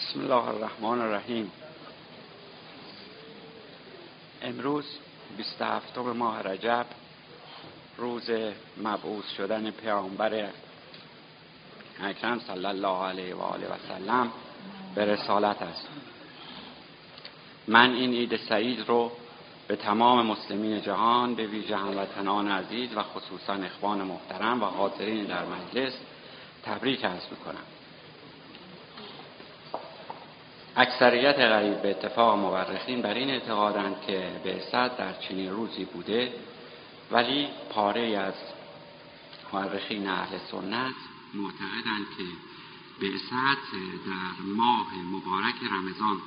بسم الله الرحمن الرحیم. امروز 27 ماه رجب روز مبعوث شدن پیامبر اکرم صلی الله علیه و آله و سلم به رسالت است. من این عید سعید رو به تمام مسلمین جهان به ویژه هموطنان عزیز و خصوصا اخوان محترم و حاضرین در مجلس تبریک عرض می‌کنم. اکثریت غریب به اتفاق مورخین بر این اعتقادند که بعثت در چنین روزی بوده ولی پاره از مورخین اهل سنت معتقدند که بعثت در ماه مبارک رمضان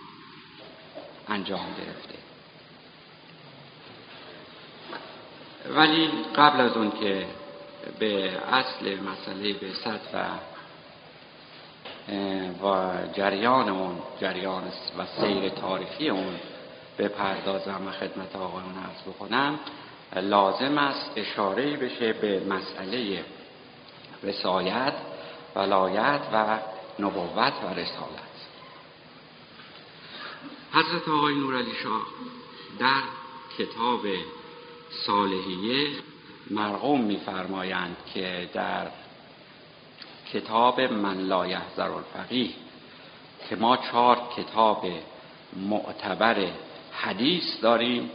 انجام گرفته. ولی قبل از اون که به اصل مسئله بعثت و و جریان اون جریان و سیر تاریخی اون بپردازم و خدمت آقایون عرض بکنم. لازم است اشاره بشه به مسئله رسایت ولایت و نبوت و رسالت. حضرت آقای نورعلی شاه در کتاب صالحیه مرغوم میفرمایند که در کتاب من لا یحذر الفقیه که ما چهار کتاب معتبر حدیث داریم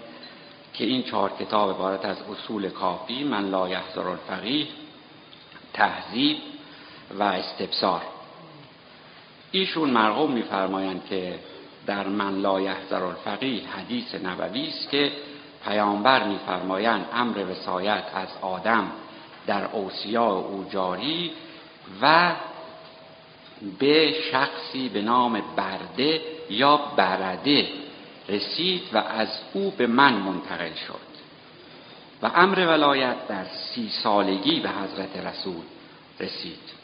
که این چهار کتاب عبارت از اصول کافی من لا یحذر الفقیه تهذیب و استبصار. ایشون مرغوم میفرمایند که در من لا یحذر الفقیه حدیث نبوی است که پیامبر میفرمایند امر وسایت از آدم در اوصیا او جاری و به شخصی به نام برده یا برده رسید و از او به من منتقل شد. و امر ولایت در سی سالگی به حضرت رسول رسید.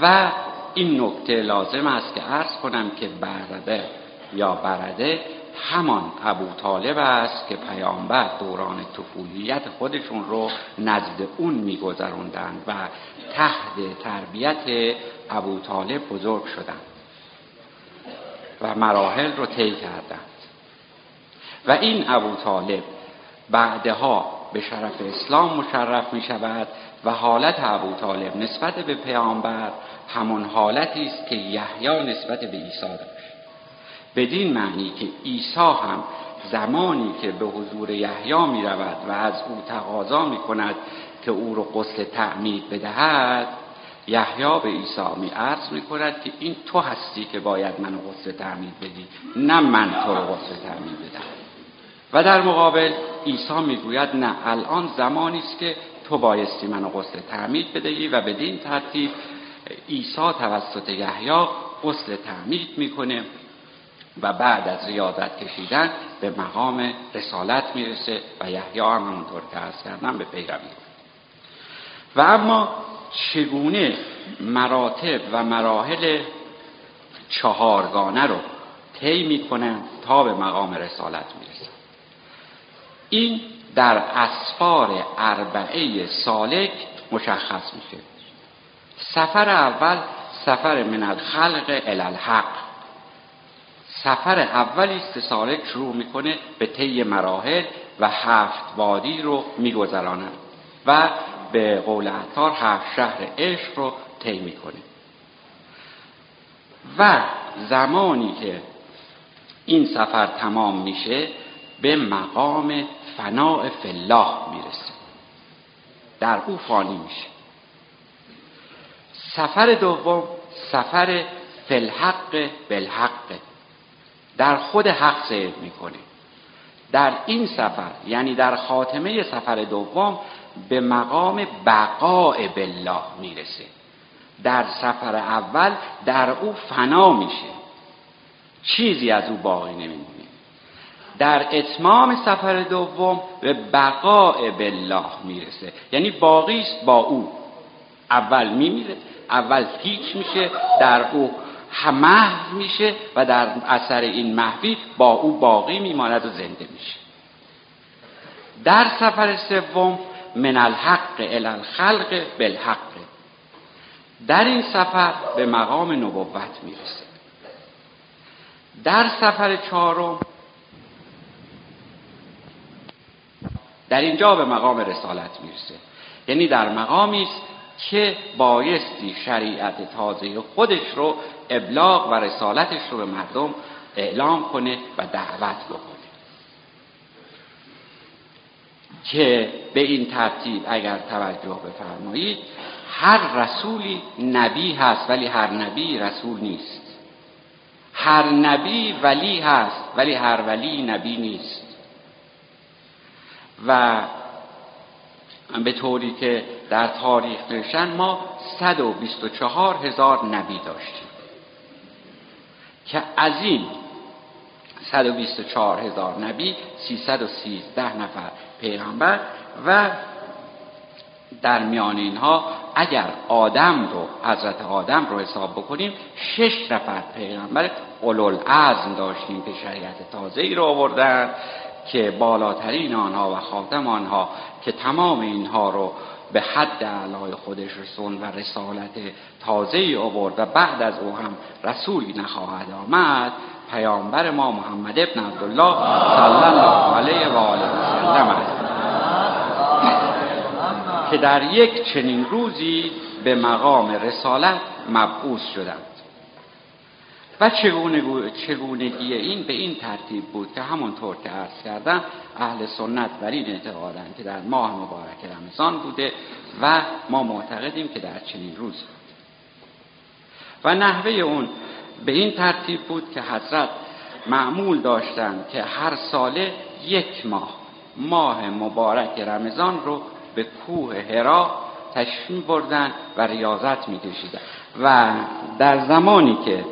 و این نکته لازم است که عرض کنم که برده یا برده همان ابو طالب است که پیامبر دوران طفولیت خودشون رو نزد اون میگذروندند و تحت تربیت ابو طالب بزرگ شدند و مراحل رو طی کردند. و این ابو طالب بعدها به شرف اسلام مشرف می شود و حالت ابو طالب نسبت به پیامبر همون حالتی است که یحیی نسبت به عیسی داشت بدین معنی که عیسی هم زمانی که به حضور یحیی می رود و از او تقاضا می کند که او رو قسل تعمید بدهد یحیی به عیسی می عرض می کند که این تو هستی که باید منو قسل تعمید بدی نه من تو رو قسل تعمید بدم. و در مقابل عیسی می‌گوید نه الان زمانی است که تو بایستی منو قسل تعمید بدهی و بدین ترتیب عیسی توسط یحیی قسل تعمید می‌کنه. و بعد از ریاضت کشیدن به مقام رسالت می‌رسه و یحیی هم همونطور که عرض کردم به پیروی و اما چگونه مراتب و مراحل چهارگانه رو طی می‌کنه تا به مقام رسالت می‌رسه؟ این در اسفار اربعه سالک مشخص میشه. سفر اول سفر من الخلق الالحق سفر اولی است سالک شروع می‌کنه به طی مراحل و هفت وادی رو میگذراند و به قول عطار هفت شهر عشق رو طی می‌کنه. و زمانی که این سفر تمام میشه به مقام فناع فلاح می‌رسه. در او فانی میشه. سفر دوم سفر فلحق بالحق. در خود حق سیر می‌کنه. در این سفر یعنی در خاتمه سفر دوم به مقام بقاء بالله می‌رسه. در سفر اول در او فنا میشه. چیزی از او باقی نمیمونه. در اتمام سفر دوم به بقاء بالله می‌رسه. یعنی باقی است با او. اول میمیره اول هیچ میشه در او محو میشه و در اثر این محوی با او باقی میماند و زنده میشه. در سفر سوم من الحق الخلق بالحق. در این سفر به مقام نبوت می‌رسه. در سفر چهارم در اینجا به مقام رسالت می‌رسه. یعنی در مقامی است که بایستی شریعت تازه خودش رو ابلاغ و رسالتش رو به مردم اعلام کنه و دعوت بکنه. که به این ترتیب اگر توجه بفرمایید هر رسولی نبی هست ولی هر نبی رسول نیست. هر نبی ولی هست ولی هر ولی نبی نیست. و به طوری که در تاریخ نوشتن ما 124 هزار نبی داشتیم. که از این 124 هزار نبی 313 نفر پیغمبر و در میان اینها اگر آدم رو حضرت آدم رو حساب بکنیم شش نفر پیغمبر اولوالعزم داشتیم که شریعت تازه ای رو آوردن که بالاترین آنها و خاتم آنها که تمام اینها رو به حد علای خودش رسون و رسالت تازه آورد و بعد از او هم رسولی نخواهد آمد. پیامبر ما محمد ابن عبدالله صلی الله علیه و آله و سلم است. که در یک چنین روزی به مقام رسالت مبعوث شدند. و چگونگی این به این ترتیب بود که همونطور که عرض کردم اهل سنت بر این اعتقادند که در ماه مبارک رمضان بوده و ما معتقدیم که در چنین روز بود. و نحوه اون به این ترتیب بود که حضرت معمول داشتند که هر ساله یک ماه ماه مبارک رمضان رو به کوه هرا تشریف بردن و ریاضت می و در زمانی که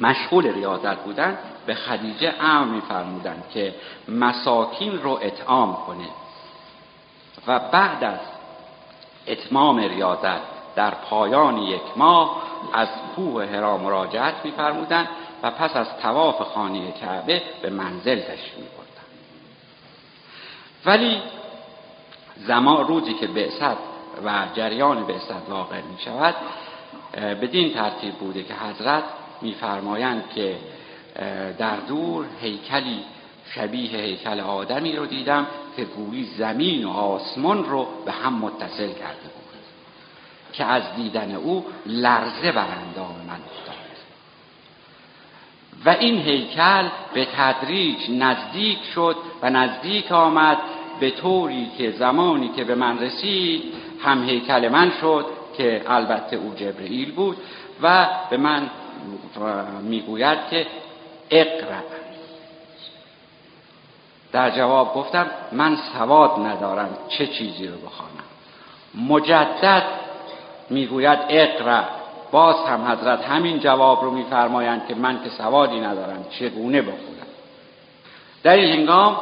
مشغول ریاضت بودن به خدیجه امر میفرمودند که مساکین رو اطعام کنه. و بعد از اتمام ریاضت در پایان یک ماه از کوه هرا مراجعت میفرمودند و پس از تواف خانه کعبه به منزل تشریف میبردند ولی زمان روزی که بعثت و جریان بعثت واقع می شود بدین ترتیب بوده که حضرت میفرمایند که در دور هیکلی شبیه هیکل آدمی رو دیدم که گویی زمین و آسمان رو به هم متصل کرده بود که از دیدن او لرزه بر اندام من افتاد. و این هیکل به تدریج نزدیک شد و نزدیک آمد به طوری که زمانی که به من رسید هم هیکل من شد که البته او جبرئیل بود و به من می‌گوید که اقرا در جواب گفتم من سواد ندارم چه چیزی رو بخوانم مجدد می‌گوید اقرا باز هم حضرت همین جواب رو میفرمایند که من که سوادی ندارم چگونه بخونم در این هنگام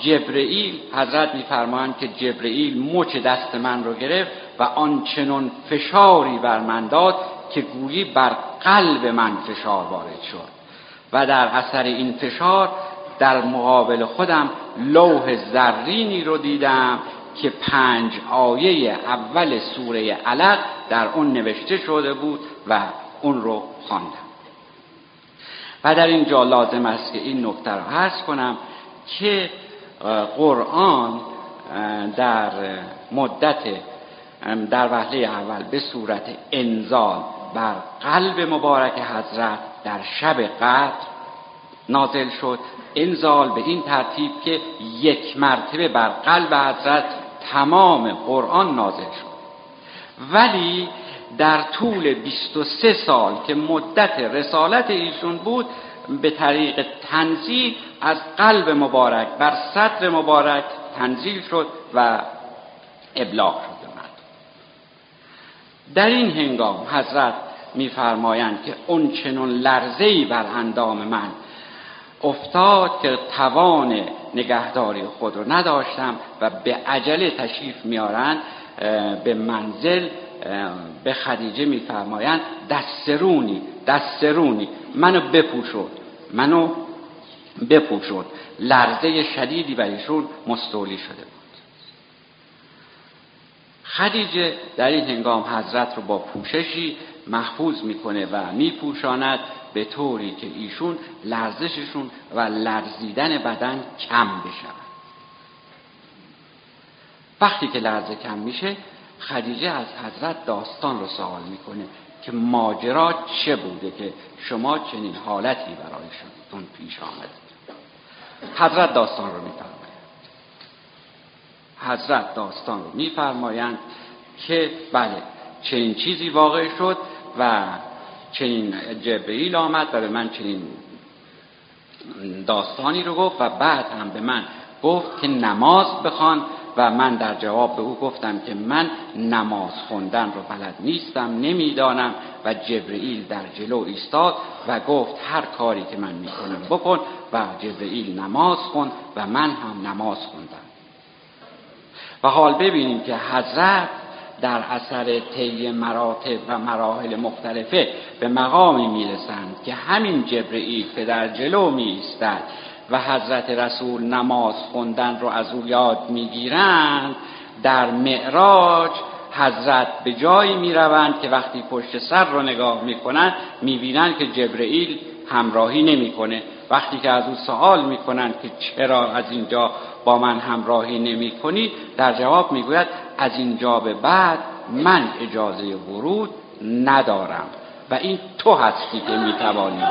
جبرئیل حضرت میفرمایند که جبرئیل مچ دست من رو گرفت و آنچنان فشاری بر من داد که گویی بر قلب من فشار وارد شد و در اثر این فشار در مقابل خودم لوح زرینی رو دیدم که پنج آیه اول سوره علق در اون نوشته شده بود و اون رو خواندم. و در اینجا لازم است که این نکته را حرس کنم که قرآن در مدت در وحله اول به صورت انزال بر قلب مبارک حضرت در شب قدر نازل شد. انزال به این ترتیب که یک مرتبه بر قلب حضرت تمام قرآن نازل شد. ولی در طول 23 سال که مدت رسالت ایشون بود به طریق تنزیل از قلب مبارک بر صدر مبارک تنزیل شد و ابلاغ شد در این هنگام حضرت میفرمایند که اون چنون لرزهی بر اندام من افتاد که توان نگهداری خود رو نداشتم و به عجله تشریف میارند به منزل به خدیجه میفرمایند دسترونی دسترونی منو بپوشود منو بپوشود. لرزه شدیدی بر ایشون مستولی شده بود. خدیجه در این هنگام حضرت رو با پوششی محفوظ می‌کنه و میپوشاند به طوری که ایشون لرزششون و لرزیدن بدن کم بشود. وقتی که لرزه کم میشه خدیجه از حضرت داستان رو سوال می‌کنه که ماجرا چه بوده که شما چنین حالتی برای شدتون پیش آمده حضرت داستان رو میفرمایند حضرت داستان رو میفرمایند که بله چنین چیزی واقع شد و چنین جبرئیل آمد و به من چنین داستانی رو گفت و بعد هم به من گفت که نماز بخوان و من در جواب به او گفتم که من نماز خوندن رو بلد نیستم نمی‌دانم و جبرئیل در جلو ایستاد و گفت هر کاری که من می‌کنم بکن و جبرئیل نماز خوند و من هم نماز خوندم. و حال ببینیم که حضرت در اثر طی مراتب و مراحل مختلفه به مقامی می‌رسند که همین جبرئیل که در جلو میایستد و حضرت رسول نماز خوندن رو از او یاد می‌گیرند در معراج حضرت به جایی می‌روند که وقتی پشت سر رو نگاه می‌کنند می‌بینند که جبرئیل همراهی نمی‌کنه. وقتی که از او سوال می‌کنند که چرا از اینجا با من همراهی نمی کنی در جواب می‌گوید از اینجا به بعد من اجازه ورود ندارم و این تو هستی که می‌توانی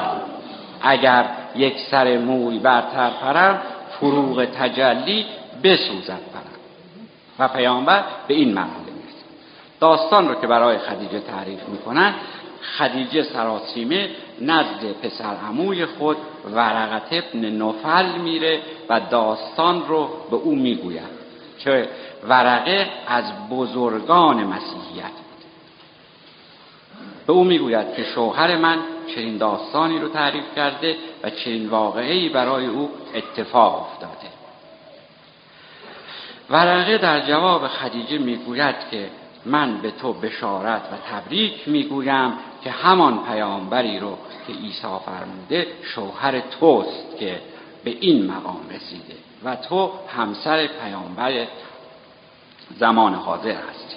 اگر یک سر موی برتر پرم فروغ تجلی بسوزد پرم. و پیامبر به این مرحله می‌رسه داستان رو که برای خدیجه تعریف می‌کنن خدیجه سراسیمه نزد پسر عموی خود ورقت ابن نفل میره و داستان رو به او می‌گوید که ورقه از بزرگان مسیحیت به او می‌گوید که شوهر من چنین داستانی رو تعریف کرده و چنین واقعی برای او اتفاق افتاده. ورقه در جواب خدیجه می‌گوید که من به تو بشارت و تبریک می‌گویم که همان پیامبری رو که عیسی فرموده شوهر توست که به این مقام رسیده و تو همسر پیامبر زمان حاضر هستی.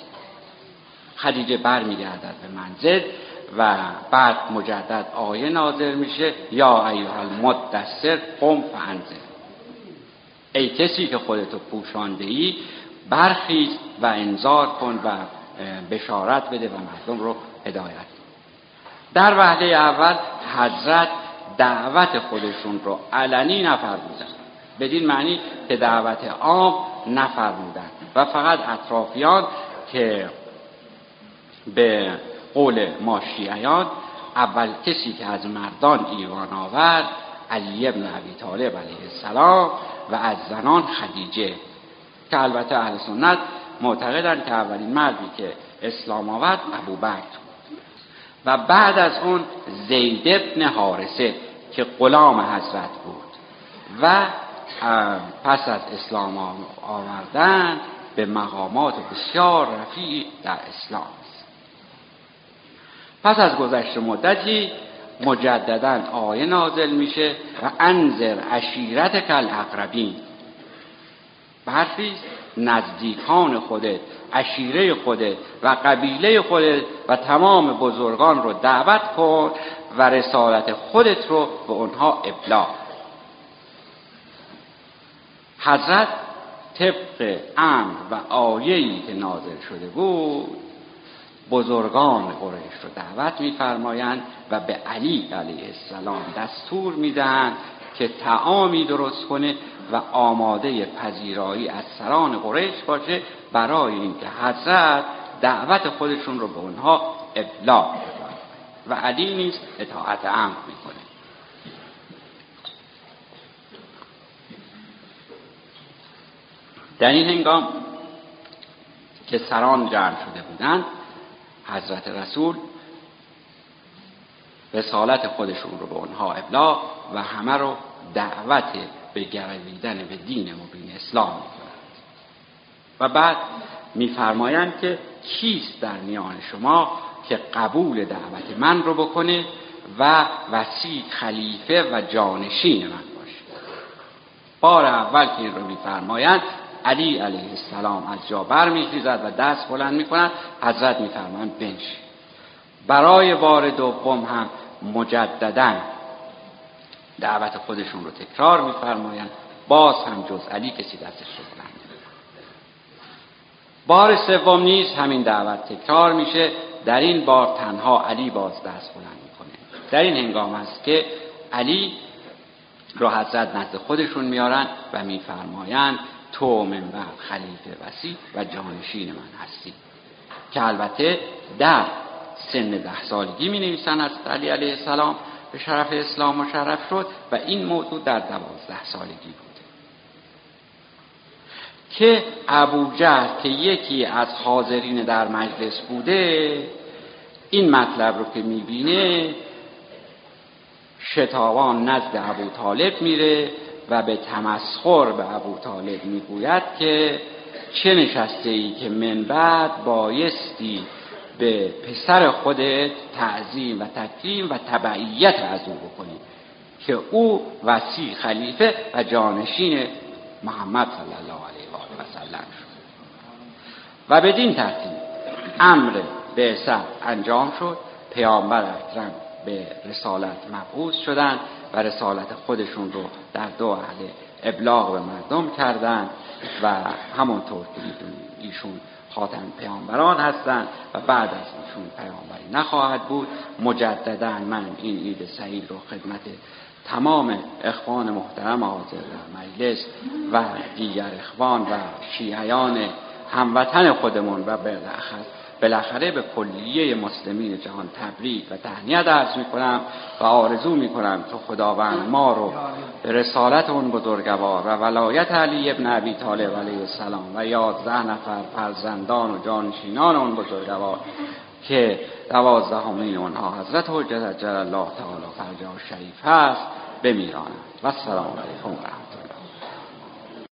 خدیجه برمیگردد به منزل و بعد مجدد آیه ناظر میشه یا ایها المدثر قم فانذر. ای کسی که خودتو پوشانده ای برخیز و انذار کن و بشارت بده و مردم رو هدایت در وحله اول حضرت دعوت خودشون رو علنی نفرمودن بدین معنی که دعوت عام نفرمودن و فقط اطرافیان که به قول ما شیعیان اول کسی که از مردان ایوان آورد علی ابن ابی طالب علیه السلام و از زنان خدیجه. که البته اهل سنت معتقدند که اولین مردی که اسلام آورد ابو بکر و بعد از اون زید ابن حارسه که غلام حضرت بود و پس از اسلام آوردن به مقامات بسیار رفیع در اسلام پس از گذشت مدتی مجددا آیه نازل میشه و انذر عشیرت کل اقربین برفی نزدیکان خودت عشیره خودت و قبیله خودت و تمام بزرگان رو دعوت کن و رسالت خودت رو به اونها ابلاغ. حضرت طبق امر و آیه‌ای که نازل شده بود بزرگان قریش رو دعوت میفرمایند و به علی علیه السلام دستور می‌دهند که تعامی درست کنه و آماده پذیرایی از سران قریش باشه برای اینکه حضرت دعوت خودشون رو به اونها ابلاغ و علی نیست اطاعت امر می‌کنه. در این هنگام که سران جمع شده بودند حضرت رسول رسالت خودشون رو به اونها ابلاغ و همه رو دعوت به گرویدن به دین مبین اسلام. می‌کنند و بعد میفرمایند که کیست در میان شما که قبول دعوت من رو بکنه و وسیع خلیفه و جانشین من باشه؟ بار اول که این رو میفرمایند علی علیه السلام از جا بر میخیزد و دست بلند می‌کند. حضرت میفرمایند بنشین. برای بار دوم هم مجددا دعوت خودشون رو تکرار میفرمایند. باز هم جز علی کسی دستش رو بلند بار سوم نیز همین دعوت تکرار میشه. در این بار تنها علی باز دست بلند می‌کنه. در این هنگام است که علی رو حضرت نزد خودشون میارن و میفرمایند تو منبر خلیفه وسیع و جانشین من هستی. که البته در سن ده سالگی می نویسن از علی علیه السلام. به شرف اسلام مشرف شد و این موضوع در دوازده سالگی بوده که ابو جهل که یکی از حاضرین در مجلس بوده این مطلب رو که می‌بینه شتابان نزد ابو طالب میره و به تمسخر به ابو طالب می‌گوید که چه نشسته ای که من بعد بایستی به پسر خودت تعظیم و تکریم و تبعیت از او بکنی که او وسیع خلیفه و جانشین محمد صلی الله علیه و آله و سلم شد. و بدین ترتیب امر به انجام شد. پیامبر اکرم به رسالت مبعوث شدند و رسالت خودشون رو در دو اهل ابلاغ به مردم کردند و همونطور که ایشون خاتم پیامبران هستند و بعد از ایشون پیامبری نخواهد بود. مجددا من این عید سعید رو خدمت تمام اخوان محترم حاضر در مجلس و دیگر اخوان و شیعیان هموطن خودمون و بالاخص بالاخره به کلیه مسلمین جهان تبریک و تهنیت عرض می کنم و آرزو می کنم که خداوند ما رو به رسالت اون بزرگوار و ولایت علی ابن ابی طالب علیه السلام و یازده نفر فرزندان و جانشینان اون بزرگوار که دوازدهمین اونها حضرت حجت جل الله تعالی فرجا شریف هست بمیراند و السلام علیکم